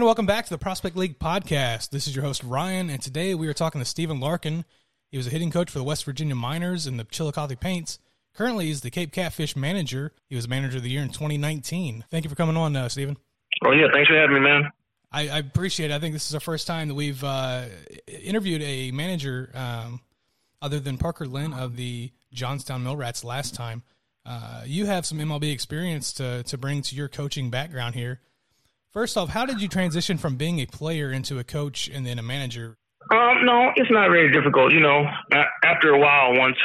And welcome back to the Prospect League podcast. This is your host, Ryan, and today we are talking to Stephen Larkin. He was a hitting coach for the West Virginia Miners and the Chillicothe Paints. Currently, he's the Cape Catfish manager. He was manager of the year in 2019. Thank you for coming on, uh, Stephen. Oh, yeah. Thanks for having me, man. I, I appreciate it. I think this is our first time that we've uh, interviewed a manager um, other than Parker Lynn of the Johnstown Mill Rats last time. Uh, you have some MLB experience to, to bring to your coaching background here. First off, how did you transition from being a player into a coach and then a manager? Um, no, it's not very difficult. You know, after a while, once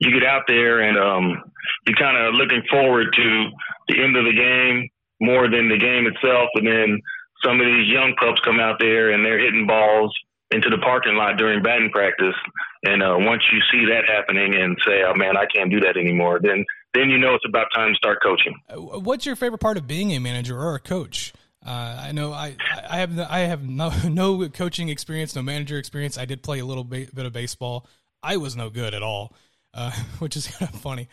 you get out there and um, you're kind of looking forward to the end of the game more than the game itself, and then some of these young pups come out there and they're hitting balls into the parking lot during batting practice. And uh, once you see that happening and say, "Oh man, I can't do that anymore," then then you know it's about time to start coaching. Uh, what's your favorite part of being a manager or a coach? Uh, I know I, I have I have no no coaching experience, no manager experience. I did play a little bit, bit of baseball. I was no good at all, uh, which is kind of funny.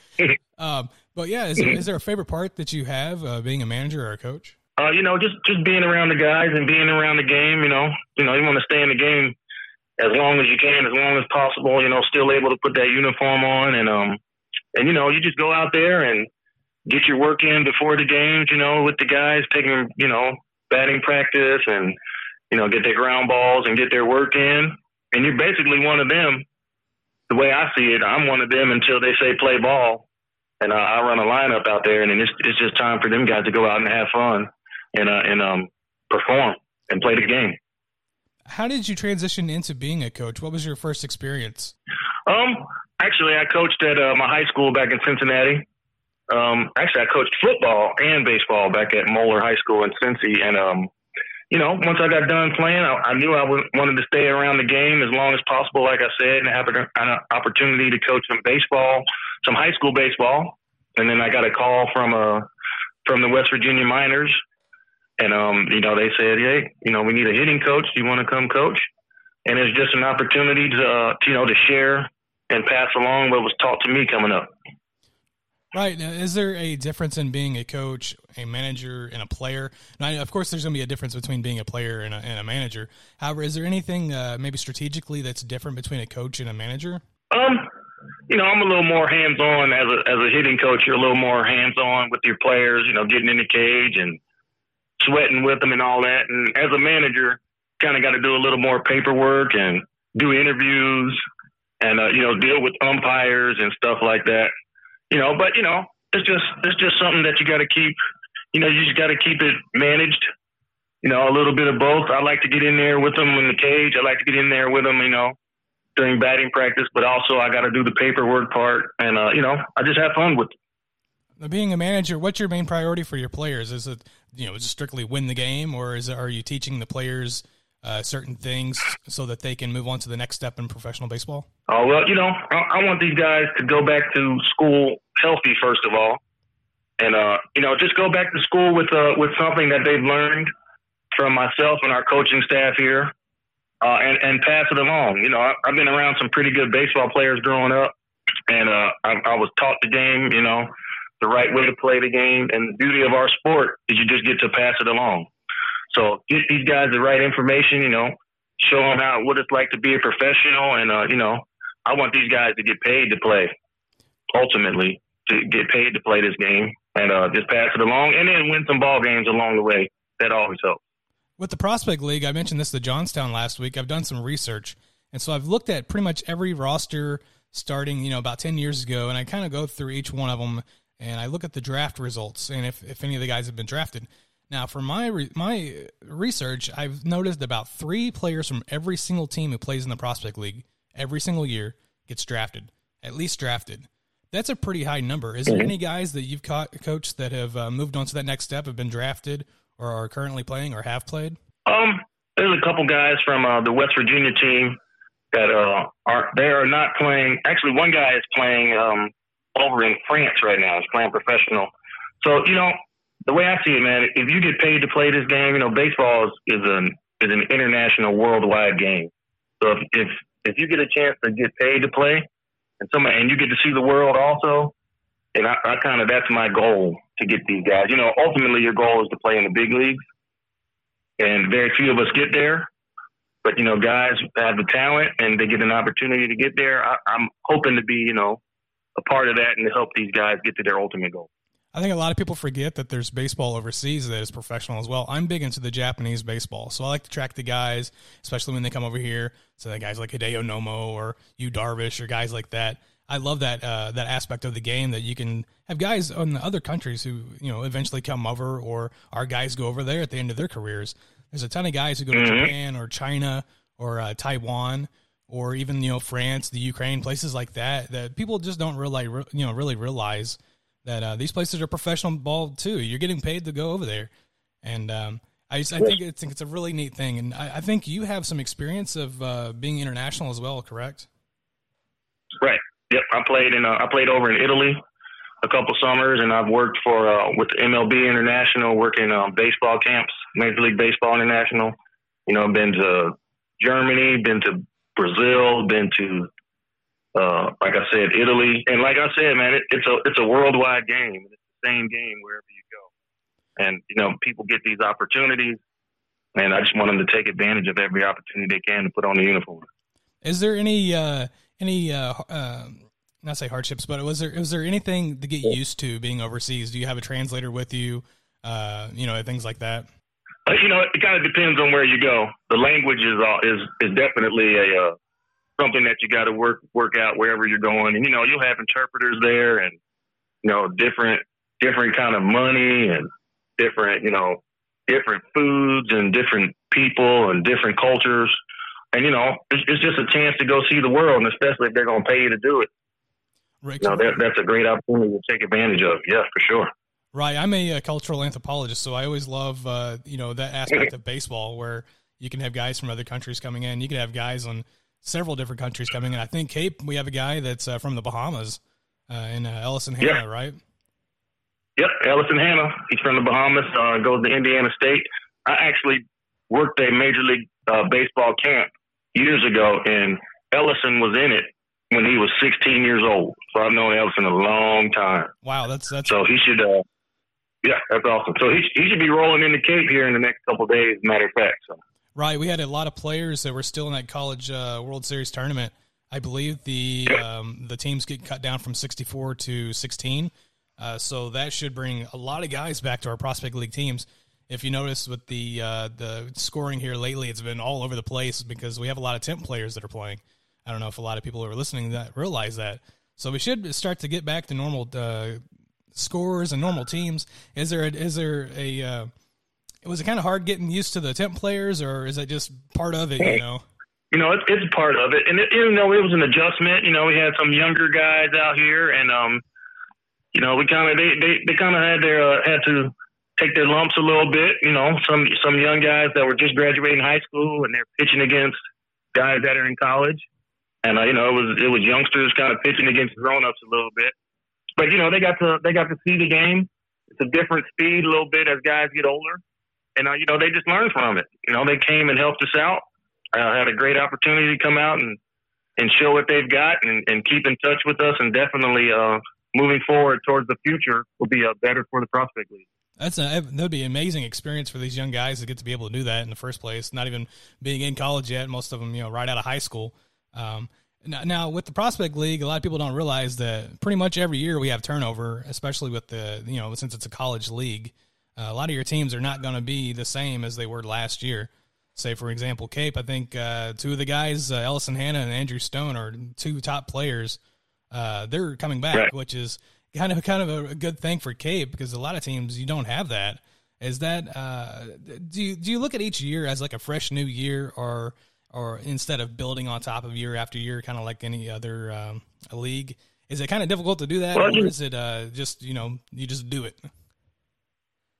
um, but yeah, is there, is there a favorite part that you have uh, being a manager or a coach? Uh, you know, just just being around the guys and being around the game. You know, you know, you want to stay in the game as long as you can, as long as possible. You know, still able to put that uniform on and um and you know, you just go out there and get your work in before the games, you know, with the guys, taking, you know, batting practice and, you know, get their ground balls and get their work in. And you're basically one of them. The way I see it, I'm one of them until they say play ball. And uh, I run a lineup out there, and then it's, it's just time for them guys to go out and have fun and, uh, and um, perform and play the game. How did you transition into being a coach? What was your first experience? Um, actually, I coached at uh, my high school back in Cincinnati. Um, actually, I coached football and baseball back at Moeller High School in Cincy, and um, you know, once I got done playing, I, I knew I wanted to stay around the game as long as possible, like I said, and have an opportunity to coach some baseball, some high school baseball, and then I got a call from a uh, from the West Virginia Miners, and um, you know, they said, hey, you know, we need a hitting coach. Do you want to come coach? And it's just an opportunity to, uh, to you know to share and pass along what was taught to me coming up. Right. Now, is there a difference in being a coach, a manager, and a player? Now, of course, there's going to be a difference between being a player and a, and a manager. However, is there anything uh, maybe strategically that's different between a coach and a manager? Um, you know, I'm a little more hands on as a as a hitting coach. You're a little more hands on with your players. You know, getting in the cage and sweating with them and all that. And as a manager, kind of got to do a little more paperwork and do interviews and uh, you know deal with umpires and stuff like that you know, but you know, it's just it's just something that you got to keep. You know, you just got to keep it managed. You know, a little bit of both. I like to get in there with them in the cage. I like to get in there with them. You know, during batting practice, but also I got to do the paperwork part, and uh, you know, I just have fun with. It. Being a manager, what's your main priority for your players? Is it you know just strictly win the game, or is it, are you teaching the players? Uh, certain things so that they can move on to the next step in professional baseball? Oh well, you know, I, I want these guys to go back to school healthy first of all, and uh, you know, just go back to school with uh, with something that they've learned from myself and our coaching staff here, uh, and and pass it along. You know, I, I've been around some pretty good baseball players growing up, and uh, I, I was taught the game. You know, the right way to play the game, and the beauty of our sport is you just get to pass it along. So get these guys the right information, you know, show them how what it's like to be a professional, and uh, you know, I want these guys to get paid to play. Ultimately, to get paid to play this game and uh, just pass it along, and then win some ball games along the way. That always helps. With the Prospect League, I mentioned this to Johnstown last week. I've done some research, and so I've looked at pretty much every roster starting, you know, about ten years ago, and I kind of go through each one of them, and I look at the draft results and if if any of the guys have been drafted. Now, for my re- my research, I've noticed about three players from every single team who plays in the prospect league every single year gets drafted, at least drafted. That's a pretty high number. Is there mm-hmm. any guys that you've caught, coached that have uh, moved on to that next step, have been drafted, or are currently playing, or have played? Um, there's a couple guys from uh, the West Virginia team that uh, are they are not playing. Actually, one guy is playing um, over in France right now. He's playing professional. So you know, the way I see it, man, if you get paid to play this game, you know, baseball is, is an is an international, worldwide game. So if, if if you get a chance to get paid to play, and some and you get to see the world also, and I, I kind of that's my goal to get these guys. You know, ultimately your goal is to play in the big leagues, and very few of us get there. But you know, guys have the talent and they get an opportunity to get there. I, I'm hoping to be, you know, a part of that and to help these guys get to their ultimate goal. I think a lot of people forget that there's baseball overseas that is professional as well. I'm big into the Japanese baseball, so I like to track the guys, especially when they come over here. So the guys like Hideo Nomo or Yu Darvish or guys like that. I love that uh, that aspect of the game that you can have guys in other countries who you know eventually come over, or our guys go over there at the end of their careers. There's a ton of guys who go to mm-hmm. Japan or China or uh, Taiwan or even you know France, the Ukraine, places like that that people just don't really you know really realize that uh, these places are professional ball too. You're getting paid to go over there, and um, I, just, I think it's, it's a really neat thing. And I, I think you have some experience of uh, being international as well, correct? Right. Yep. I played in uh, I played over in Italy a couple summers, and I've worked for uh, with MLB International, working um, baseball camps, Major League Baseball International. You know, been to Germany, been to Brazil, been to uh, like I said, Italy, and like I said, man, it, it's a it's a worldwide game. It's the same game wherever you go, and you know people get these opportunities, and I just want them to take advantage of every opportunity they can to put on the uniform. Is there any uh, any uh, uh, not say hardships, but was there was there anything to get used to being overseas? Do you have a translator with you? Uh, you know, things like that. Uh, you know, it kind of depends on where you go. The language is is is definitely a uh, something that you got to work work out wherever you're going. And you know, you'll have interpreters there, and you know, different different kind of money and different you know different foods and different people and different cultures. And you know, it's, it's just a chance to go see the world, and especially if they're going to pay you to do it. Right. You know, that, that's a great opportunity to take advantage of. Yeah, for sure. Right. I'm a, a cultural anthropologist, so I always love uh, you know that aspect of baseball where you can have guys from other countries coming in. You can have guys on several different countries coming in. I think Cape, we have a guy that's uh, from the Bahamas uh, in uh, Ellison Hanna, right? Yep, Ellison Hanna. He's from the Bahamas. Uh, goes to Indiana State. I actually worked a Major League uh, Baseball camp years ago, and Ellison was in it when he was 16 years old. So I've known Ellison a long time. Wow, that's that's so he should. Uh, yeah, that's awesome. So he he should be rolling into Cape here in the next couple of days. Matter of fact, so. Right. We had a lot of players that were still in that college uh, World Series tournament. I believe the um, the teams get cut down from 64 to 16. Uh, so that should bring a lot of guys back to our prospect league teams. If you notice with the uh, the scoring here lately, it's been all over the place because we have a lot of temp players that are playing. I don't know if a lot of people who are listening that realize that. So we should start to get back to normal uh, scores and normal teams. Is there a, is there a uh, was it kind of hard getting used to the temp players, or is that just part of it? You know. You know, it's, it's part of it, and it, you know, it was an adjustment. You know, we had some younger guys out here, and um, you know, we kind of they they, they kind of had their uh, had to take their lumps a little bit. You know, some some young guys that were just graduating high school, and they're pitching against guys that are in college, and uh, you know, it was it was youngsters kind of pitching against grown ups a little bit. But you know, they got to they got to see the game. It's a different speed a little bit as guys get older and uh, you know they just learned from it. You know, they came and helped us out. Uh, had a great opportunity to come out and and show what they've got and, and keep in touch with us, and definitely uh, moving forward towards the future will be uh, better for the prospect league. That's a, that'd be an amazing experience for these young guys to get to be able to do that in the first place. Not even being in college yet, most of them, you know, right out of high school. Um, now, now, with the prospect league, a lot of people don't realize that pretty much every year we have turnover, especially with the you know since it's a college league. Uh, a lot of your teams are not going to be the same as they were last year. Say, for example, Cape. I think uh, two of the guys, uh, Ellison Hanna and Andrew Stone, are two top players. Uh, they're coming back, right. which is kind of kind of a good thing for Cape because a lot of teams you don't have that. Is that uh, do you do you look at each year as like a fresh new year, or or instead of building on top of year after year, kind of like any other um, league? Is it kind of difficult to do that, well, or is it uh, just you know you just do it?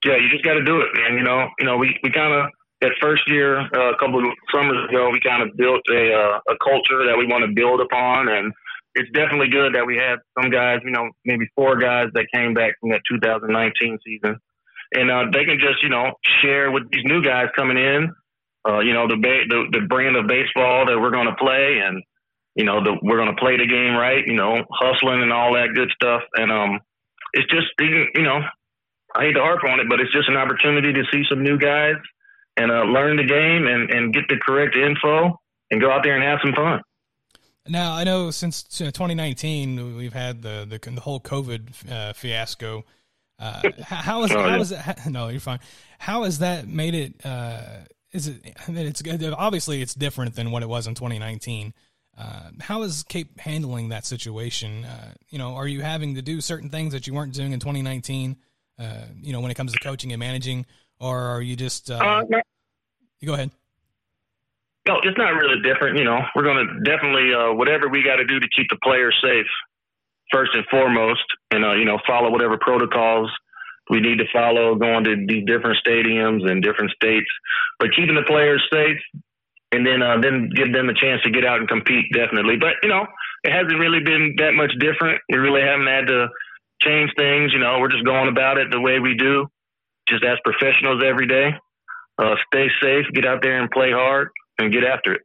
Yeah, you just got to do it, man. You know, you know, we we kind of that first year, uh, a couple of summers ago, we kind of built a uh, a culture that we want to build upon, and it's definitely good that we had some guys, you know, maybe four guys that came back from that 2019 season, and uh, they can just you know share with these new guys coming in, uh, you know, the, ba- the the brand of baseball that we're going to play, and you know, the, we're going to play the game right, you know, hustling and all that good stuff, and um, it's just you know I hate to harp on it, but it's just an opportunity to see some new guys and uh, learn the game and, and get the correct info and go out there and have some fun. Now I know since 2019 we've had the the, the whole COVID uh, fiasco. Uh, how is oh, how yeah. is it? No, you're fine. How has that made it? Uh, is it? I mean, it's obviously it's different than what it was in 2019. Uh, how is Cape handling that situation? Uh, you know, are you having to do certain things that you weren't doing in 2019? Uh, you know, when it comes to coaching and managing, or are you just? Uh, you go ahead. No, it's not really different. You know, we're going to definitely uh, whatever we got to do to keep the players safe first and foremost, and uh, you know, follow whatever protocols we need to follow going to these different stadiums and different states, but keeping the players safe, and then uh, then give them a chance to get out and compete definitely. But you know, it hasn't really been that much different. We really haven't had to change things. You know, we're just going about it the way we do, just as professionals every day. Uh, stay safe, get out there and play hard, and get after it.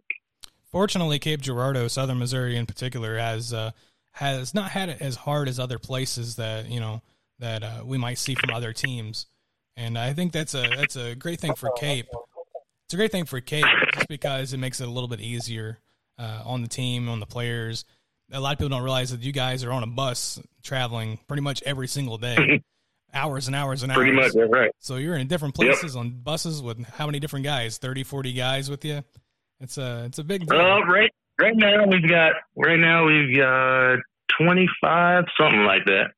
Fortunately, Cape Girardeau, Southern Missouri in particular, has uh, has not had it as hard as other places that you know that uh, we might see from other teams, and I think that's a that's a great thing for Cape. It's a great thing for Cape just because it makes it a little bit easier uh, on the team, on the players. A lot of people don't realize that you guys are on a bus traveling pretty much every single day, hours and hours and hours. Pretty much, right. So you're in different places yep. on buses with how many different guys? 30, 40 guys with you. It's a it's a big deal. Uh, right right now we've got right now we've got twenty five something like that.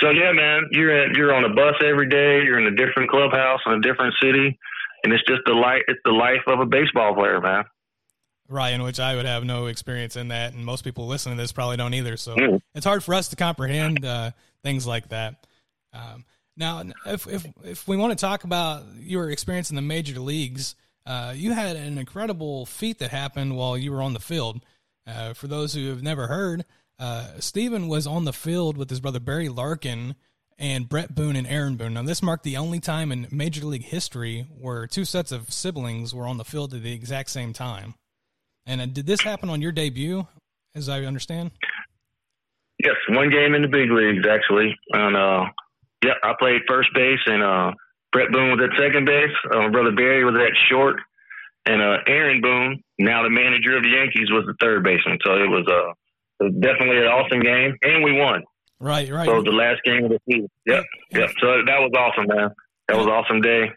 So yeah, man, you're at, you're on a bus every day. You're in a different clubhouse in a different city, and it's just the life. It's the life of a baseball player, man. Right, in which I would have no experience in that, and most people listening to this probably don't either. So mm. it's hard for us to comprehend uh, things like that. Um, now, if, if if we want to talk about your experience in the major leagues, uh, you had an incredible feat that happened while you were on the field. Uh, for those who have never heard, uh, Stephen was on the field with his brother Barry Larkin and Bret Boone and Aaron Boone. Now, this marked the only time in Major League history where two sets of siblings were on the field at the exact same time. And uh, did this happen on your debut, as I understand? Yes, one game in the big leagues actually. And uh, yeah, I played first base, and uh, Bret Boone was at second base. Uh, brother Barry was at short, and uh, Aaron Boone, now the manager of the Yankees, was the third baseman. So it was, uh, definitely an awesome game, and we won. Right, right. So the last game of the season. Yep, yep. So that was awesome, man. That was awesome day.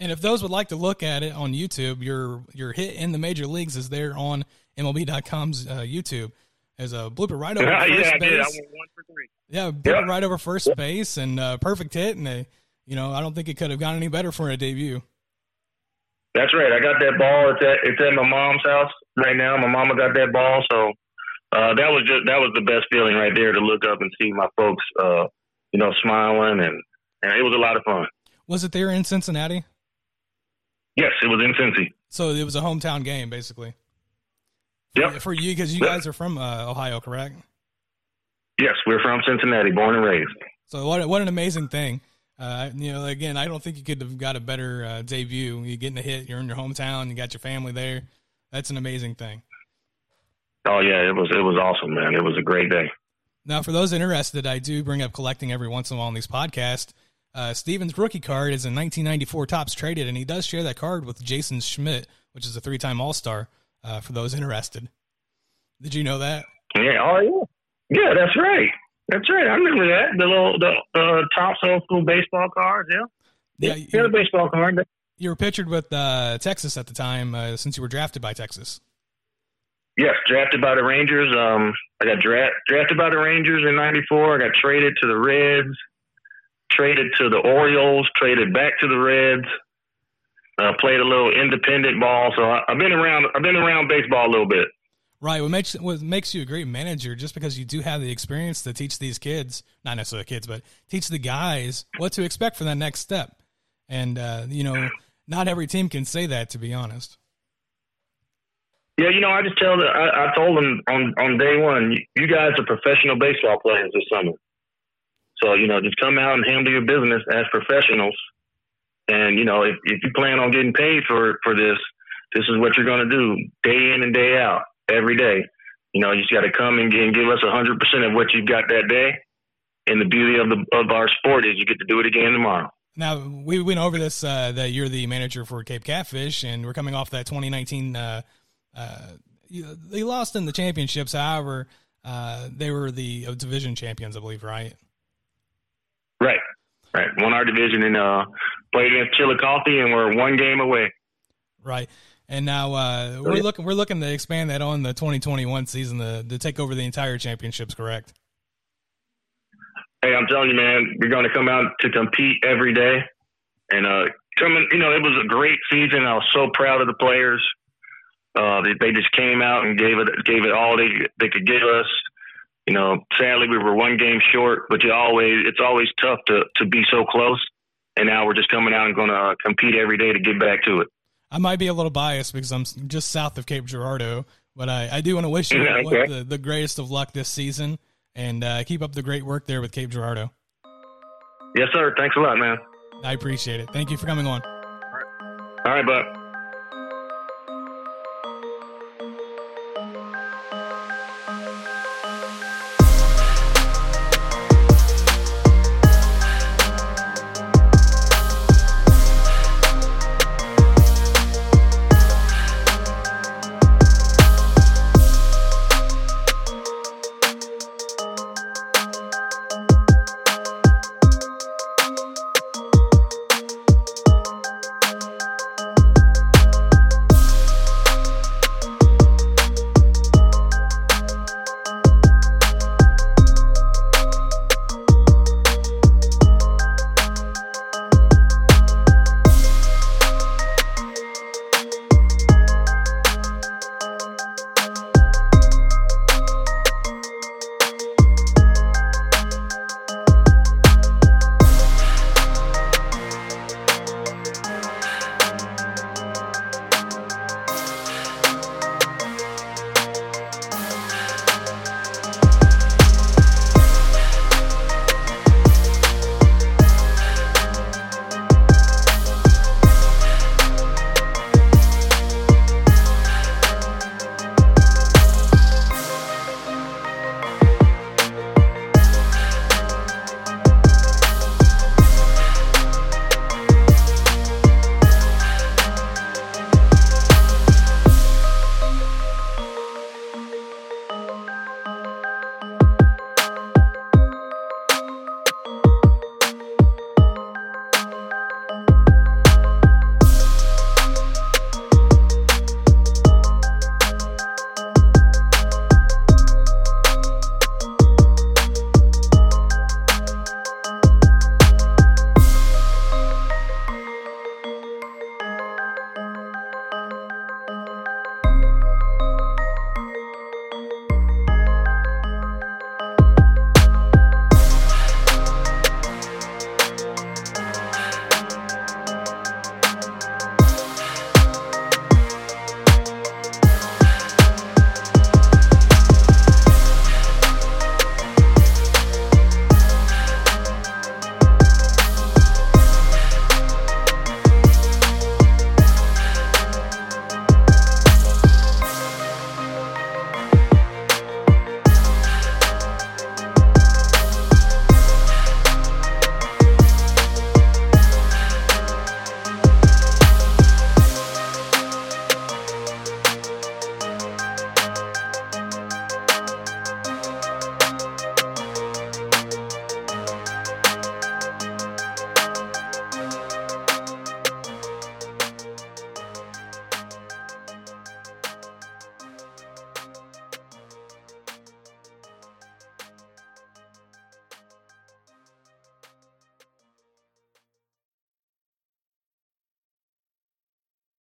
And if those would like to look at it on YouTube, your your hit in the major leagues is there on MLB.com's uh, YouTube as a blooper right over first yeah, base. I did. One for three. Yeah, blooper yep. right over first base and uh, perfect hit, and a, you know I don't think it could have gone any better for a debut. That's right. I got that ball. It's at it's at my mom's house right now. My mama got that ball, so uh, that was just that was the best feeling right there to look up and see my folks, uh, you know, smiling and and it was a lot of fun. Was it there in Cincinnati? Yes, it was in Cincy. So it was a hometown game, basically. For, for you, because you yep. guys are from uh, Ohio, correct? Yes, we're from Cincinnati, born and raised. So what what an amazing thing. Uh, you know, again, I don't think you could have got a better uh, debut. You're getting a hit. You're in your hometown. You got your family there. That's an amazing thing. Oh yeah, it was it was awesome, man. It was a great day. Now, for those interested, I do bring up collecting every once in a while on these podcasts. Uh, Stephen's rookie card is a 1994 Topps traded, and he does share that card with Jason Schmidt, which is a three-time All-Star. Uh, for those interested, did you know that? Yeah. Oh yeah. Yeah, that's right. That's right. I remember that the little the uh, Topps old school baseball cards. Yeah. Yeah. You, yeah, the baseball card. You were pictured with uh, Texas at the time, uh, since you were drafted by Texas. Yes, drafted by the Rangers. Um, I got dra- drafted by the Rangers in '94. I got traded to the Reds traded to the Orioles, traded back to the Reds. Uh, played a little independent ball, so I, have been around. I've been around baseball a little bit. Right. What makes what makes you a great manager, just because you do have the experience to teach these kids, not necessarily kids, but teach the guys what to expect for that next step. And uh, you know, not every team can say that, to be honest. Yeah, you know, I just tell the I, I told them on on day one, you guys are professional baseball players this summer. So, you know, just come out and handle your business as professionals. And, you know, if, if you plan on getting paid for, for this, this is what you're going to do day in and day out, every day. You know, you just got to come and, and give us 100% of what you've got that day. And the beauty of the of our sport is you get to do it again tomorrow. Now we went over this uh, that you're the manager for Cape Catfish, and we're coming off that 2019. Uh, uh, they lost in the championships. However, uh, they were the uh, division champions, I believe, right? Right, right. Won our division and uh, played against Chillicothe, and we're one game away. Right. And now uh, we're looking we're looking to expand that on the 2021 season to, to take over the entire championships. Correct? Hey, I'm telling you, man, we're going to come out to compete every day, and uh, coming. You know, it was a great season. I was so proud of the players. Uh, they, they just came out and gave it gave it all they they could give us. You know, sadly we were one game short, but you always it's always tough to to be so close. And now we're just coming out and going to uh, compete every day to get back to it. I might be a little biased because I'm just south of Cape Girardeau, but I, I do want to wish you okay. the, the greatest of luck this season and uh, keep up the great work there with Cape Girardeau. Yes, sir. Thanks a lot, man. I appreciate it. Thank you for coming on. All right, bud.